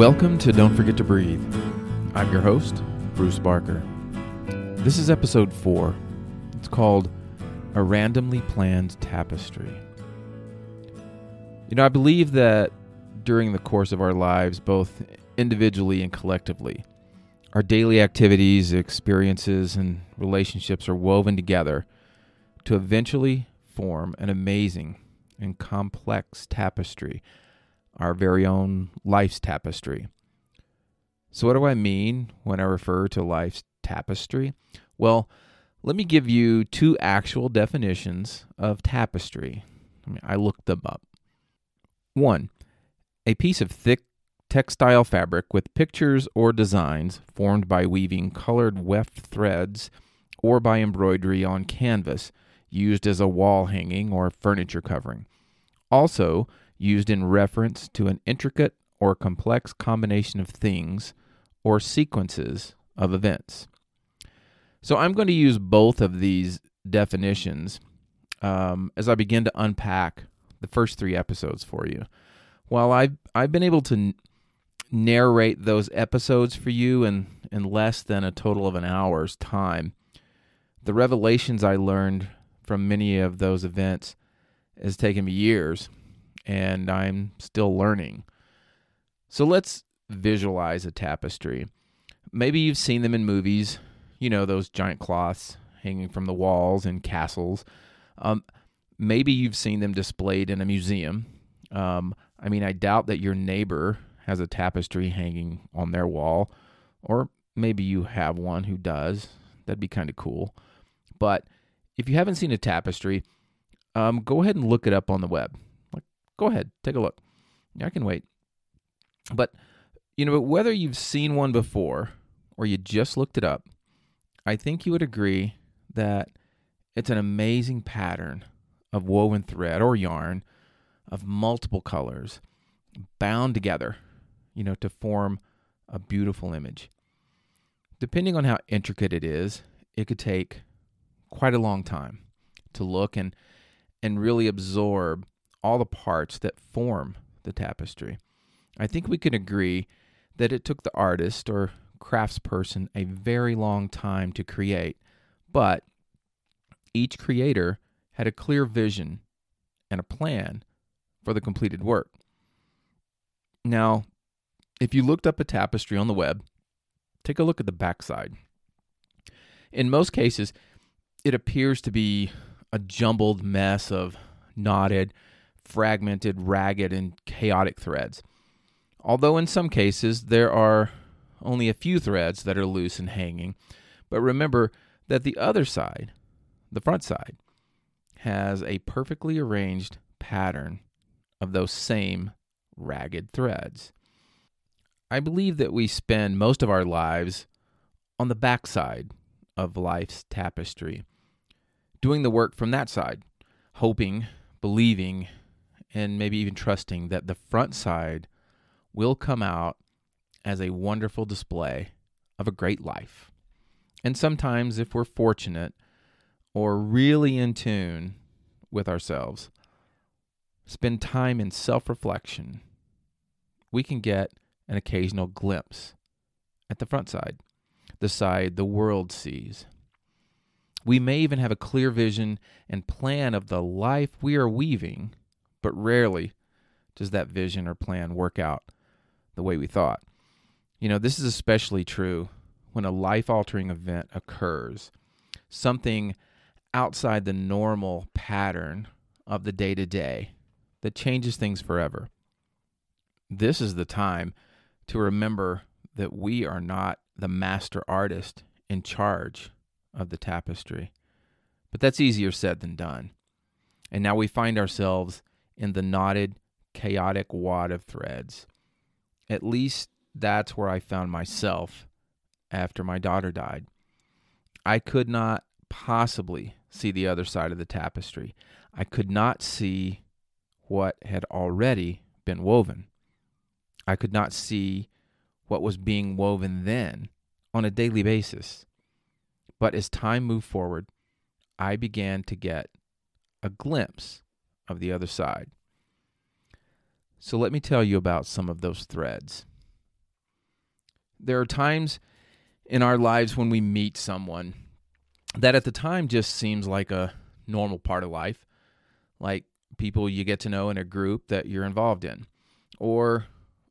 Welcome to Don't Forget to Breathe. I'm your host, Bruce Barker. This is episode four. It's called A Randomly Planned Tapestry. You know, I believe that during the course of our lives, both individually and collectively, our daily activities, experiences, and relationships are woven together to eventually form an amazing and complex tapestry, our very own life's tapestry. So, what do I mean when I refer to life's tapestry? Well, let me give you two actual definitions of tapestry. I mean, I looked them up. One, a piece of thick textile fabric with pictures or designs formed by weaving colored weft threads or by embroidery on canvas used as a wall hanging or furniture covering. Also, used in reference to an intricate or complex combination of things or sequences of events. So, I'm going to use both of these definitions um, as I begin to unpack the first three episodes for you. While I've, I've been able to n- narrate those episodes for you in, in less than a total of an hour's time, the revelations I learned from many of those events has taken me years, and I'm still learning. So let's visualize a tapestry. Maybe you've seen them in movies, you know, those giant cloths hanging from the walls in castles. Um, maybe you've seen them displayed in a museum. Um, I mean, I doubt that your neighbor has a tapestry hanging on their wall, or maybe you have one who does. That'd be kind of cool. But if you haven't seen a tapestry, um, go ahead and look it up on the web. Go ahead, take a look. I can wait. But you know, whether you've seen one before or you just looked it up, I think you would agree that it's an amazing pattern of woven thread or yarn of multiple colors bound together, you know, to form a beautiful image. Depending on how intricate it is, it could take quite a long time to look and and really absorb all the parts that form the tapestry. I think we can agree that it took the artist or craftsperson a very long time to create, but each creator had a clear vision and a plan for the completed work. Now, if you looked up a tapestry on the web, take a look at the backside. In most cases, it appears to be a jumbled mess of knotted, fragmented, ragged, and chaotic threads. Although in some cases there are only a few threads that are loose and hanging, but remember that the other side, the front side, has a perfectly arranged pattern of those same ragged threads. I believe that we spend most of our lives on the backside of life's tapestry, doing the work from that side, hoping, believing, and maybe even trusting that the front side will come out as a wonderful display of a great life. And sometimes, if we're fortunate or really in tune with ourselves, spend time in self reflection, we can get an occasional glimpse at the front side the side the world sees. We may even have a clear vision and plan of the life we are weaving, but rarely does that vision or plan work out the way we thought. You know, this is especially true when a life altering event occurs, something outside the normal pattern of the day to day that changes things forever. This is the time to remember that we are not the master artist in charge of the tapestry. But that's easier said than done. And now we find ourselves in the knotted, chaotic wad of threads. At least that's where I found myself after my daughter died. I could not possibly see the other side of the tapestry. I could not see what had already been woven. I could not see what was being woven then on a daily basis. But as time moved forward, I began to get a glimpse of the other side. So let me tell you about some of those threads. There are times in our lives when we meet someone that at the time just seems like a normal part of life, like people you get to know in a group that you're involved in, or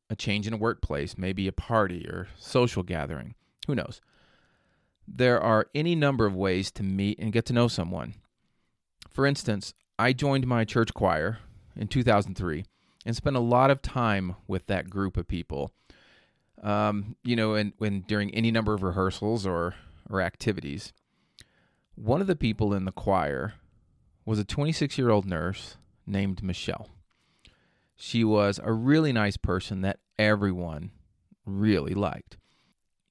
a change in a workplace, maybe a party or social gathering. Who knows? There are any number of ways to meet and get to know someone. For instance, I joined my church choir in 2003 and spent a lot of time with that group of people. Um, you know, and when during any number of rehearsals or or activities. One of the people in the choir was a 26 year old nurse named Michelle. She was a really nice person that everyone really liked.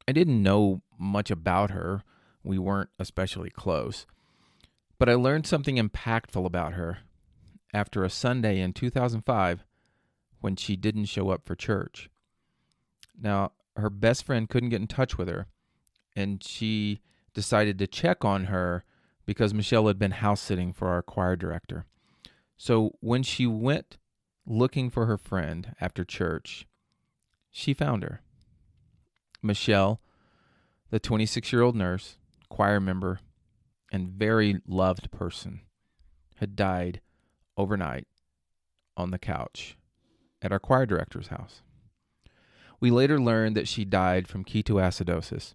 I didn't know much about her. We weren't especially close. But I learned something impactful about her after a Sunday in 2005 when she didn't show up for church. Now, her best friend couldn't get in touch with her, and she decided to check on her because Michelle had been house sitting for our choir director. So when she went looking for her friend after church, she found her. Michelle, the 26 year old nurse, choir member, and very loved person, had died overnight on the couch at our choir director's house. We later learned that she died from ketoacidosis,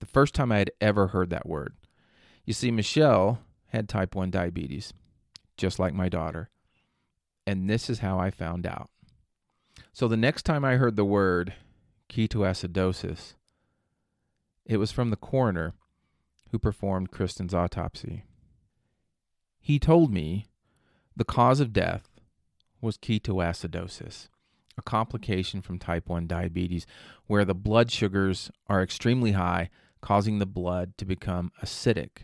the first time I had ever heard that word. You see, Michelle had type 1 diabetes, just like my daughter. And this is how I found out. So the next time I heard the word ketoacidosis, it was from the coroner who performed Kristen's autopsy. He told me the cause of death was ketoacidosis, a complication from type 1 diabetes where the blood sugars are extremely high, causing the blood to become acidic.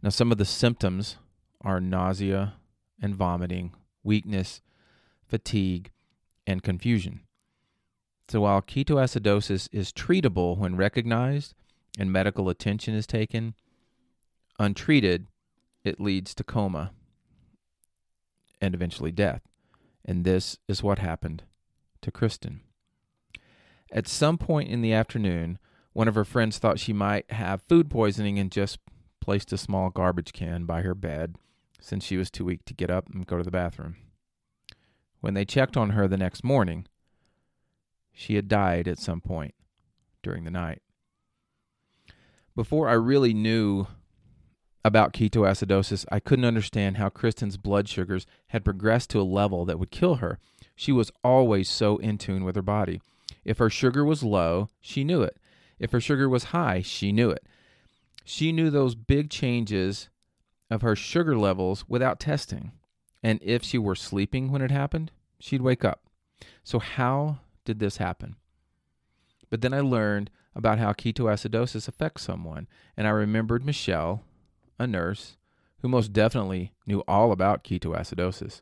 Now, some of the symptoms are nausea and vomiting, weakness, fatigue, and confusion. So, while ketoacidosis is treatable when recognized and medical attention is taken, untreated, it leads to coma and eventually death. And this is what happened to Kristen. At some point in the afternoon, one of her friends thought she might have food poisoning and just placed a small garbage can by her bed since she was too weak to get up and go to the bathroom. When they checked on her the next morning, she had died at some point during the night. Before I really knew about ketoacidosis, I couldn't understand how Kristen's blood sugars had progressed to a level that would kill her. She was always so in tune with her body. If her sugar was low, she knew it. If her sugar was high, she knew it. She knew those big changes of her sugar levels without testing. And if she were sleeping when it happened, she'd wake up. So, how did this happen? But then I learned about how ketoacidosis affects someone, and I remembered Michelle a nurse who most definitely knew all about ketoacidosis.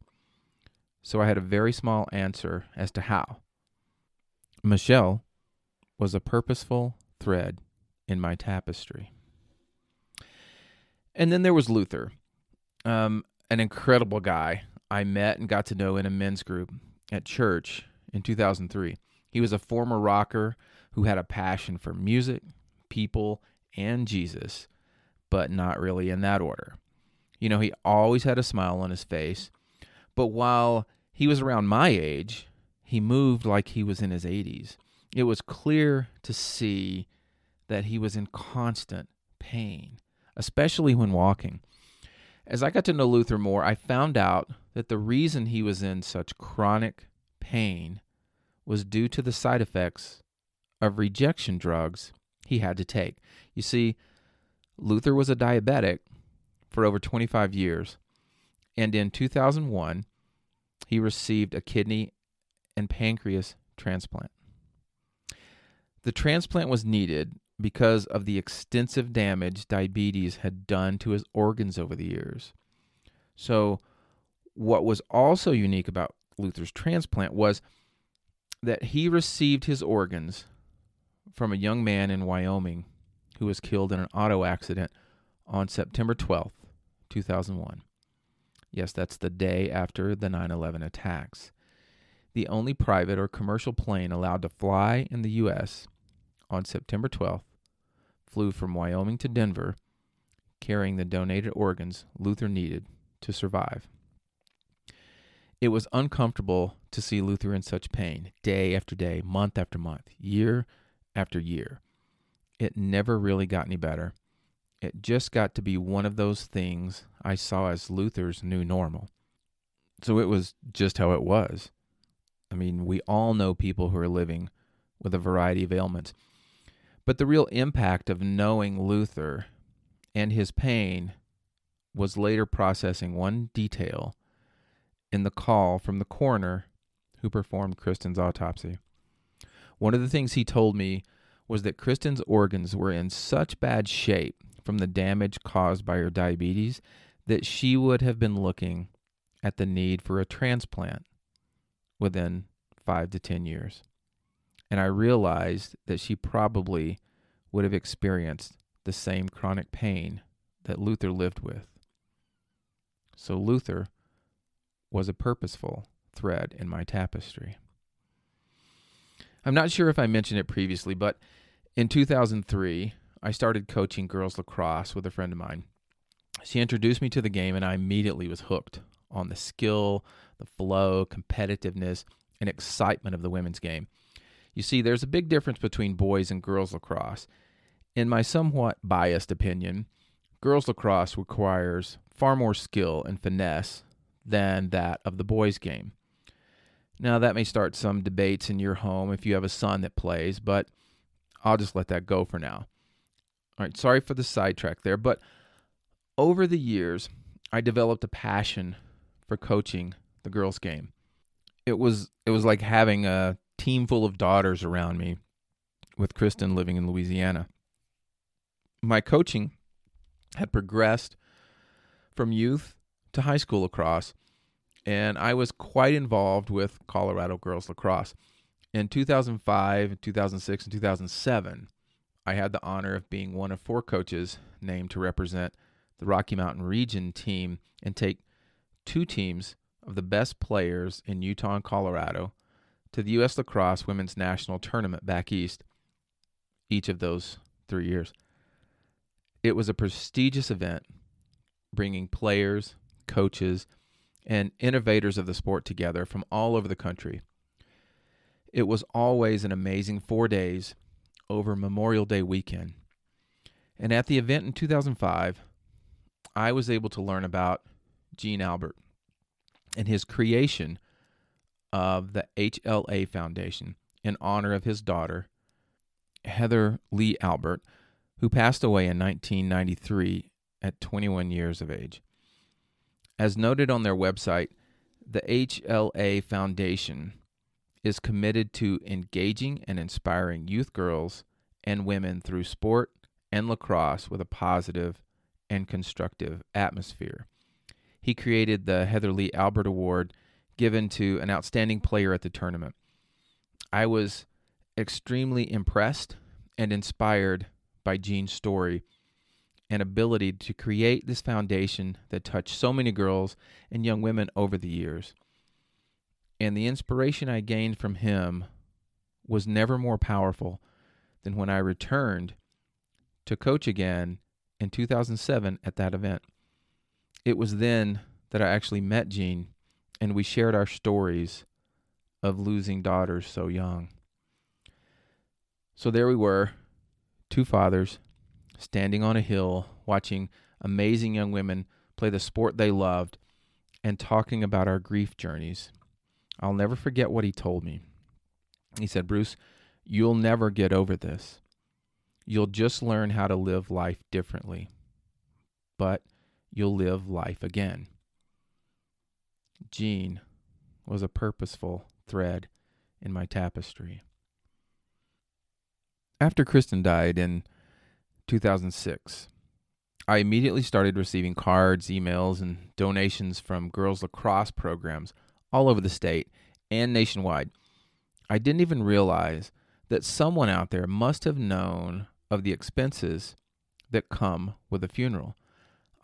So I had a very small answer as to how. Michelle was a purposeful thread in my tapestry. And then there was Luther, um, an incredible guy I met and got to know in a men's group at church in 2003. He was a former rocker who had a passion for music, people, and Jesus but not really in that order. You know, he always had a smile on his face, but while he was around my age, he moved like he was in his 80s. It was clear to see that he was in constant pain, especially when walking. As I got to know Luther more, I found out that the reason he was in such chronic pain was due to the side effects of rejection drugs he had to take. You see, Luther was a diabetic for over 25 years, and in 2001, he received a kidney and pancreas transplant. The transplant was needed because of the extensive damage diabetes had done to his organs over the years. So, what was also unique about Luther's transplant was that he received his organs from a young man in Wyoming who was killed in an auto accident on September 12th, 2001. Yes, that's the day after the 9 11 attacks. The only private or commercial plane allowed to fly in the U.S. on September 12th, flew from Wyoming to Denver carrying the donated organs Luther needed to survive. It was uncomfortable to see Luther in such pain day after day, month after month, year after year. It never really got any better. It just got to be one of those things I saw as Luther's new normal. So it was just how it was. I mean, we all know people who are living with a variety of ailments. But the real impact of knowing Luther and his pain was later processing one detail in the call from the coroner who performed Kristen's autopsy. One of the things he told me was that Kristen's organs were in such bad shape from the damage caused by her diabetes that she would have been looking at the need for a transplant within five to 10 years. And I realized that she probably would have experienced the same chronic pain that Luther lived with. So Luther was a purposeful thread in my tapestry. I'm not sure if I mentioned it previously, but in 2003, I started coaching girls lacrosse with a friend of mine. She introduced me to the game, and I immediately was hooked on the skill, the flow, competitiveness, and excitement of the women's game. You see, there's a big difference between boys and girls lacrosse. In my somewhat biased opinion, girls lacrosse requires far more skill and finesse than that of the boys' game. Now, that may start some debates in your home if you have a son that plays, but I'll just let that go for now. All right, sorry for the sidetrack there, but over the years, I developed a passion for coaching the girls' game. It was it was like having a team full of daughters around me with Kristen living in Louisiana my coaching had progressed from youth to high school lacrosse, and I was quite involved with Colorado girls lacrosse. In 2005, 2006, and 2007, I had the honor of being one of four coaches named to represent the Rocky Mountain region team and take two teams of the best players in Utah and Colorado to the U.S. Lacrosse Women's National Tournament back east each of those three years. It was a prestigious event, bringing players, coaches, and innovators of the sport together from all over the country. It was always an amazing four days over Memorial Day weekend. And at the event in 2005, I was able to learn about Gene Albert and his creation of the HLA Foundation in honor of his daughter, Heather Lee Albert, who passed away in 1993 at 21 years of age. As noted on their website, the HLA Foundation is committed to engaging and inspiring youth girls and women through sport and lacrosse with a positive and constructive atmosphere. He created the Heather Lee Albert Award given to an outstanding player at the tournament. I was extremely impressed and inspired by Gene's story and ability to create this foundation that touched so many girls and young women over the years. And the inspiration I gained from him was never more powerful than when I returned to coach again in 2007 at that event. It was then that I actually met Gene and we shared our stories of losing daughters so young. So there we were, two fathers standing on a hill watching amazing young women play the sport they loved and talking about our grief journeys. I'll never forget what he told me. He said, Bruce, you'll never get over this. You'll just learn how to live life differently, but you'll live life again. Gene was a purposeful thread in my tapestry. After Kristen died in 2006, I immediately started receiving cards, emails, and donations from girls' lacrosse programs all over the state and nationwide. I didn't even realize that someone out there must have known of the expenses that come with a funeral.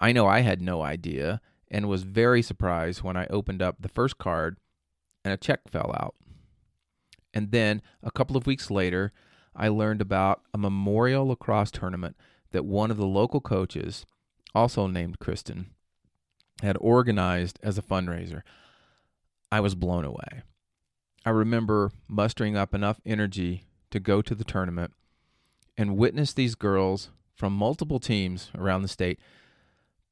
I know I had no idea and was very surprised when I opened up the first card and a check fell out. And then a couple of weeks later, I learned about a memorial lacrosse tournament that one of the local coaches, also named Kristen, had organized as a fundraiser. I was blown away. I remember mustering up enough energy to go to the tournament and witness these girls from multiple teams around the state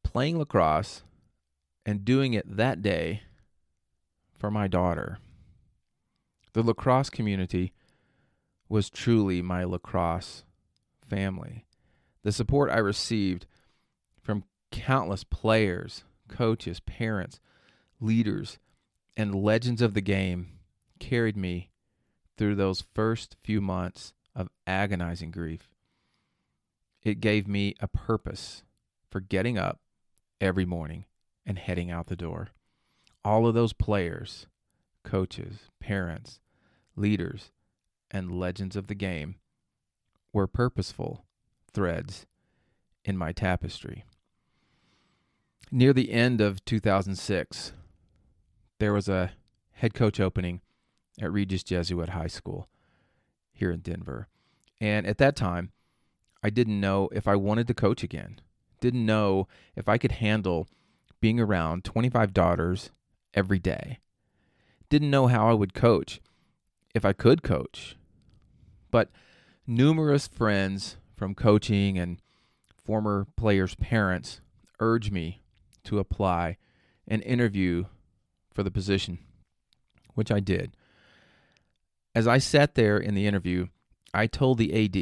playing lacrosse and doing it that day for my daughter. The lacrosse community was truly my lacrosse family. The support I received from countless players, coaches, parents, leaders, and legends of the game carried me through those first few months of agonizing grief. It gave me a purpose for getting up every morning and heading out the door. All of those players, coaches, parents, leaders, and legends of the game were purposeful threads in my tapestry. Near the end of 2006, there was a head coach opening at Regis Jesuit High School here in Denver. And at that time, I didn't know if I wanted to coach again. Didn't know if I could handle being around 25 daughters every day. Didn't know how I would coach, if I could coach. But numerous friends from coaching and former players' parents urge me to apply and interview for the position, which I did. As I sat there in the interview, I told the AD,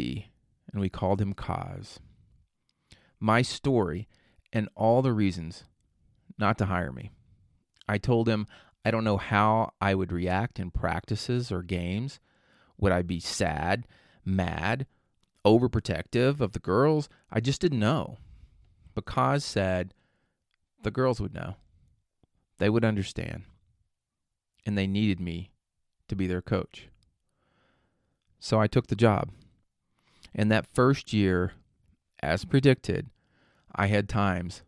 and we called him Kaz, my story and all the reasons not to hire me. I told him I don't know how I would react in practices or games. Would I be sad, mad, overprotective of the girls? I just didn't know. Because said the girls would know. They would understand. And they needed me to be their coach. So I took the job. And that first year, as predicted, I had times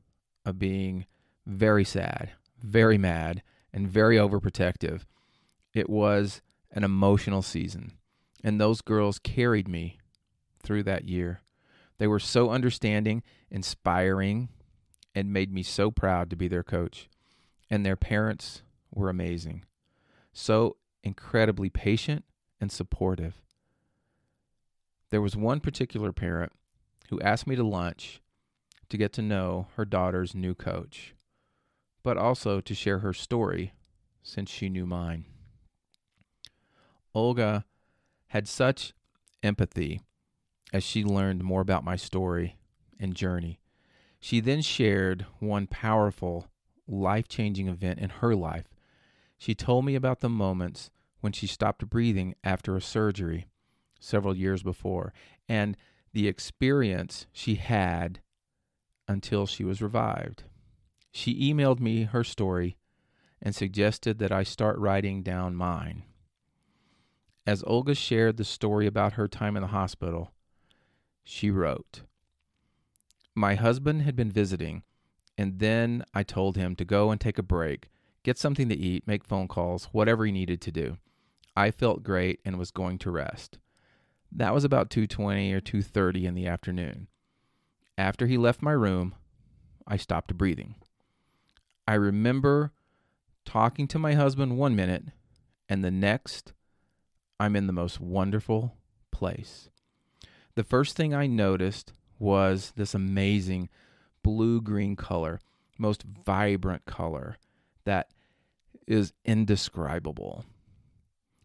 of being very sad, very mad, and very overprotective. It was an emotional season, and those girls carried me through that year. They were so understanding, inspiring, and made me so proud to be their coach. And their parents were amazing, so incredibly patient and supportive. There was one particular parent who asked me to lunch to get to know her daughter's new coach but also to share her story since she knew mine. Olga had such empathy as she learned more about my story and journey. She then shared one powerful, life changing event in her life. She told me about the moments when she stopped breathing after a surgery several years before and the experience she had until she was revived. She emailed me her story and suggested that I start writing down mine. As Olga shared the story about her time in the hospital, she wrote My husband had been visiting, and then I told him to go and take a break, get something to eat, make phone calls, whatever he needed to do. I felt great and was going to rest. That was about 2:20 or 2:30 in the afternoon. After he left my room, I stopped breathing. I remember talking to my husband one minute, and the next, I'm in the most wonderful place. The first thing I noticed was this amazing blue green color, most vibrant color that is indescribable.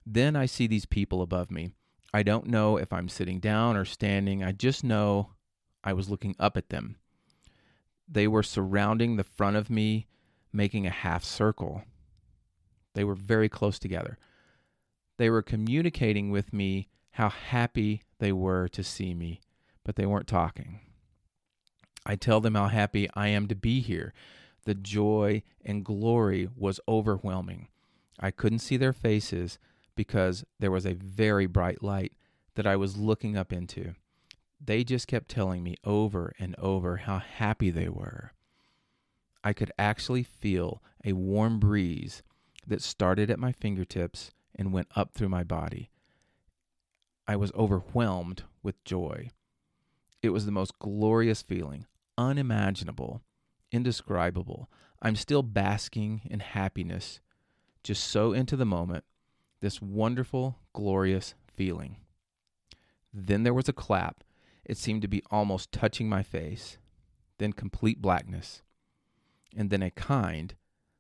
Then I see these people above me. I don't know if I'm sitting down or standing. I just know I was looking up at them. They were surrounding the front of me making a half circle. They were very close together. They were communicating with me how happy they were to see me, but they weren't talking. I tell them how happy I am to be here. The joy and glory was overwhelming. I couldn't see their faces because there was a very bright light that I was looking up into. They just kept telling me over and over how happy they were. I could actually feel a warm breeze that started at my fingertips and went up through my body. I was overwhelmed with joy. It was the most glorious feeling, unimaginable, indescribable. I'm still basking in happiness, just so into the moment, this wonderful, glorious feeling. Then there was a clap. It seemed to be almost touching my face. Then complete blackness. And then a kind,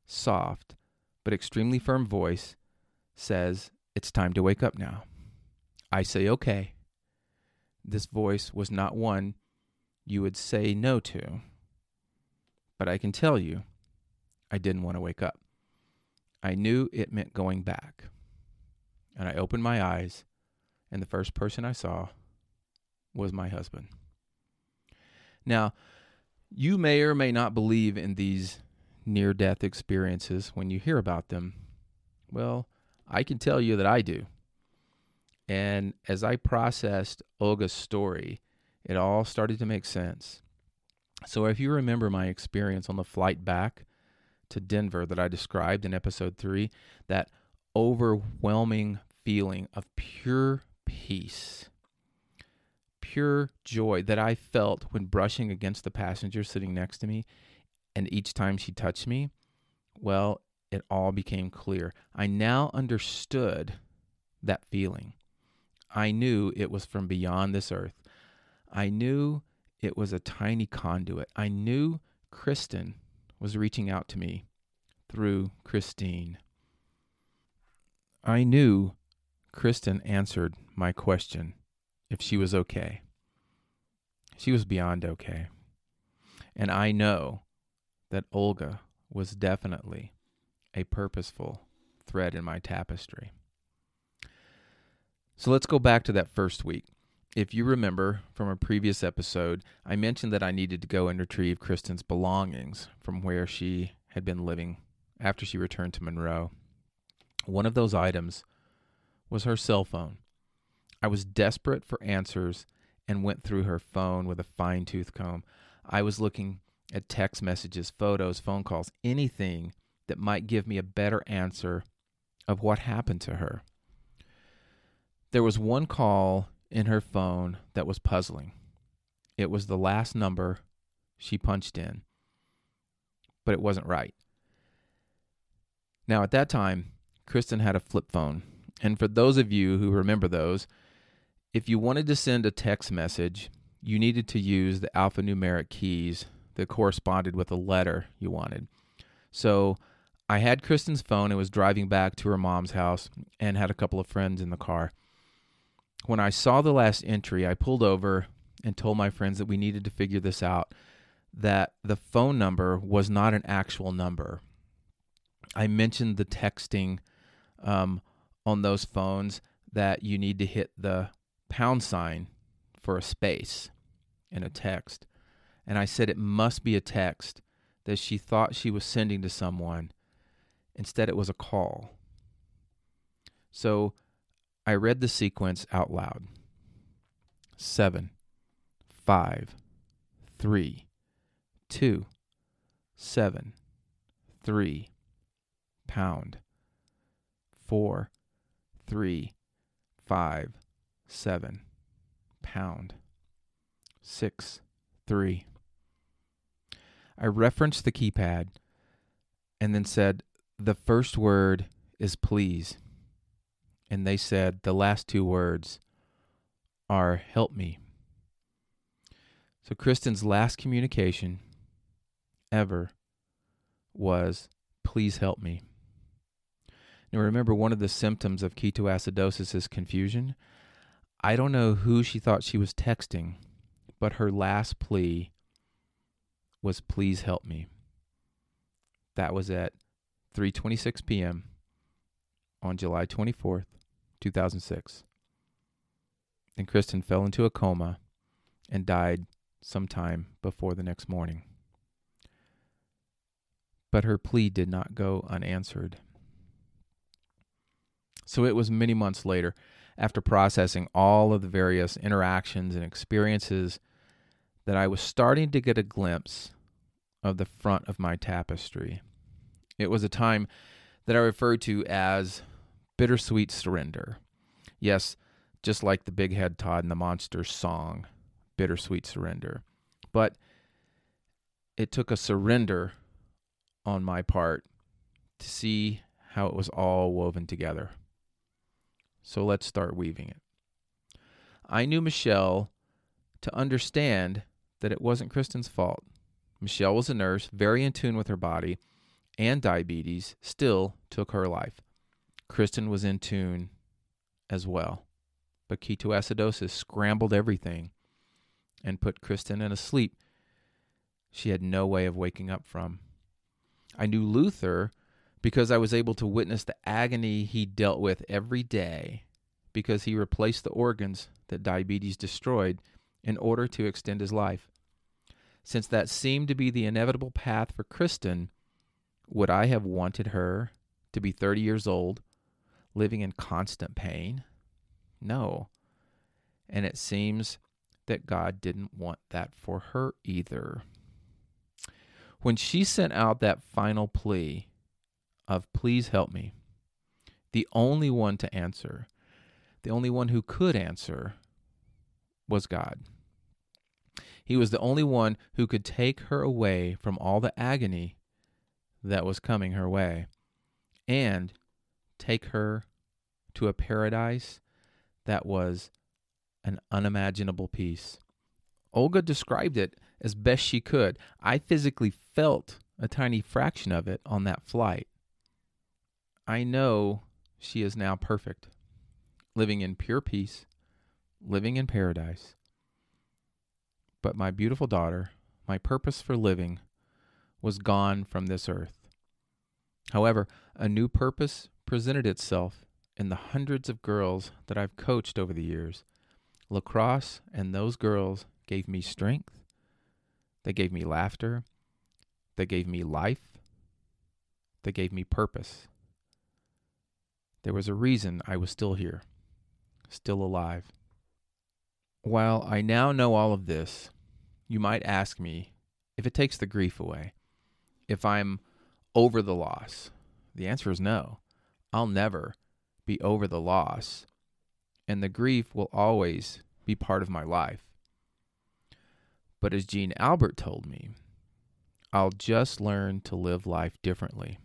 soft, but extremely firm voice says, It's time to wake up now. I say, Okay. This voice was not one you would say no to. But I can tell you, I didn't want to wake up. I knew it meant going back. And I opened my eyes, and the first person I saw was my husband. Now, you may or may not believe in these near death experiences when you hear about them. Well, I can tell you that I do. And as I processed Olga's story, it all started to make sense. So, if you remember my experience on the flight back to Denver that I described in episode three, that overwhelming feeling of pure peace, pure joy that I felt when brushing against the passenger sitting next to me, and each time she touched me, well, it all became clear. I now understood that feeling. I knew it was from beyond this earth. I knew it was a tiny conduit. I knew Kristen was reaching out to me through Christine. I knew Kristen answered my question if she was okay. She was beyond okay. And I know that Olga was definitely a purposeful thread in my tapestry. So let's go back to that first week. If you remember from a previous episode, I mentioned that I needed to go and retrieve Kristen's belongings from where she had been living after she returned to Monroe. One of those items was her cell phone. I was desperate for answers and went through her phone with a fine tooth comb. I was looking at text messages, photos, phone calls, anything that might give me a better answer of what happened to her. There was one call in her phone that was puzzling. It was the last number she punched in, but it wasn't right. Now, at that time, Kristen had a flip phone. And for those of you who remember those, if you wanted to send a text message, you needed to use the alphanumeric keys that corresponded with the letter you wanted. So I had Kristen's phone and was driving back to her mom's house and had a couple of friends in the car. When I saw the last entry, I pulled over and told my friends that we needed to figure this out that the phone number was not an actual number. I mentioned the texting um, on those phones that you need to hit the pound sign for a space in a text. And I said it must be a text that she thought she was sending to someone. Instead, it was a call. So I read the sequence out loud seven, five, three, two, seven, three, pound, four, three, five, seven, pound, six, three. I referenced the keypad and then said, the first word is please. And they said the last two words are help me. So Kristen's last communication ever was please help me. Now remember one of the symptoms of ketoacidosis is confusion. I don't know who she thought she was texting, but her last plea was please help me. That was at 3:26 p.m. on July 24th, 2006. And Kristen fell into a coma and died sometime before the next morning. But her plea did not go unanswered. So it was many months later, after processing all of the various interactions and experiences, that I was starting to get a glimpse of the front of my tapestry. It was a time that I referred to as bittersweet surrender. Yes, just like the Big Head Todd and the Monsters song, Bittersweet Surrender. But it took a surrender on my part to see how it was all woven together. So let's start weaving it. I knew Michelle to understand that it wasn't Kristen's fault. Michelle was a nurse, very in tune with her body, and diabetes still took her life. Kristen was in tune as well. But ketoacidosis scrambled everything and put Kristen in a sleep she had no way of waking up from. I knew Luther because I was able to witness the agony he dealt with every day because he replaced the organs that diabetes destroyed in order to extend his life. Since that seemed to be the inevitable path for Kristen, would I have wanted her to be 30 years old, living in constant pain? No. And it seems that God didn't want that for her either. When she sent out that final plea of, Please help me, the only one to answer, the only one who could answer, was God. He was the only one who could take her away from all the agony that was coming her way and take her to a paradise that was an unimaginable peace. Olga described it as best she could. I physically felt a tiny fraction of it on that flight. I know she is now perfect, living in pure peace, living in paradise. But my beautiful daughter, my purpose for living, was gone from this earth. However, a new purpose presented itself in the hundreds of girls that I've coached over the years. Lacrosse and those girls gave me strength, they gave me laughter, they gave me life, they gave me purpose. There was a reason I was still here, still alive. While I now know all of this, you might ask me if it takes the grief away, if I'm over the loss. The answer is no. I'll never be over the loss, and the grief will always be part of my life. But as Gene Albert told me, I'll just learn to live life differently.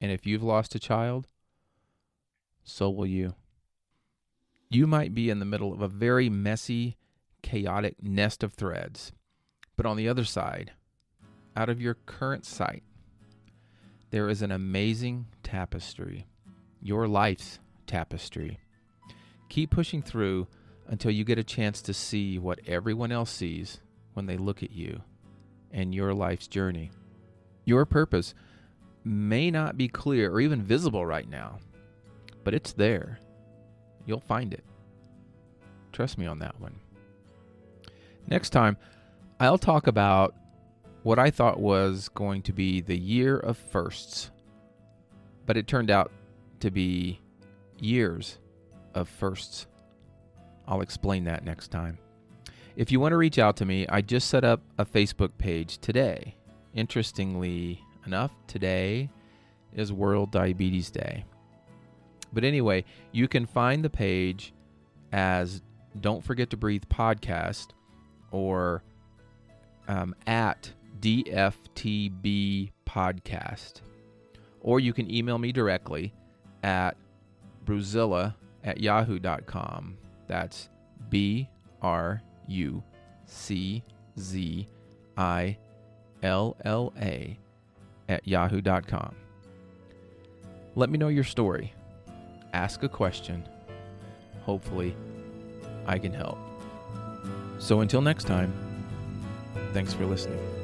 And if you've lost a child, so will you you might be in the middle of a very messy, chaotic nest of threads. But on the other side, out of your current sight, there is an amazing tapestry, your life's tapestry. Keep pushing through until you get a chance to see what everyone else sees when they look at you and your life's journey. Your purpose may not be clear or even visible right now, but it's there You'll find it. Trust me on that one. Next time, I'll talk about what I thought was going to be the year of firsts, but it turned out to be years of firsts. I'll explain that next time. If you want to reach out to me, I just set up a Facebook page today. Interestingly enough, today is World Diabetes Day. But anyway, you can find the page as Don't Forget to Breathe podcast or um, at DFTB podcast. Or you can email me directly at bruczilla at yahoo.com. That's B R U C Z I L L A at yahoo.com. Let me know your story ask a question. Hopefully, I can help. So until next time, thanks for listening.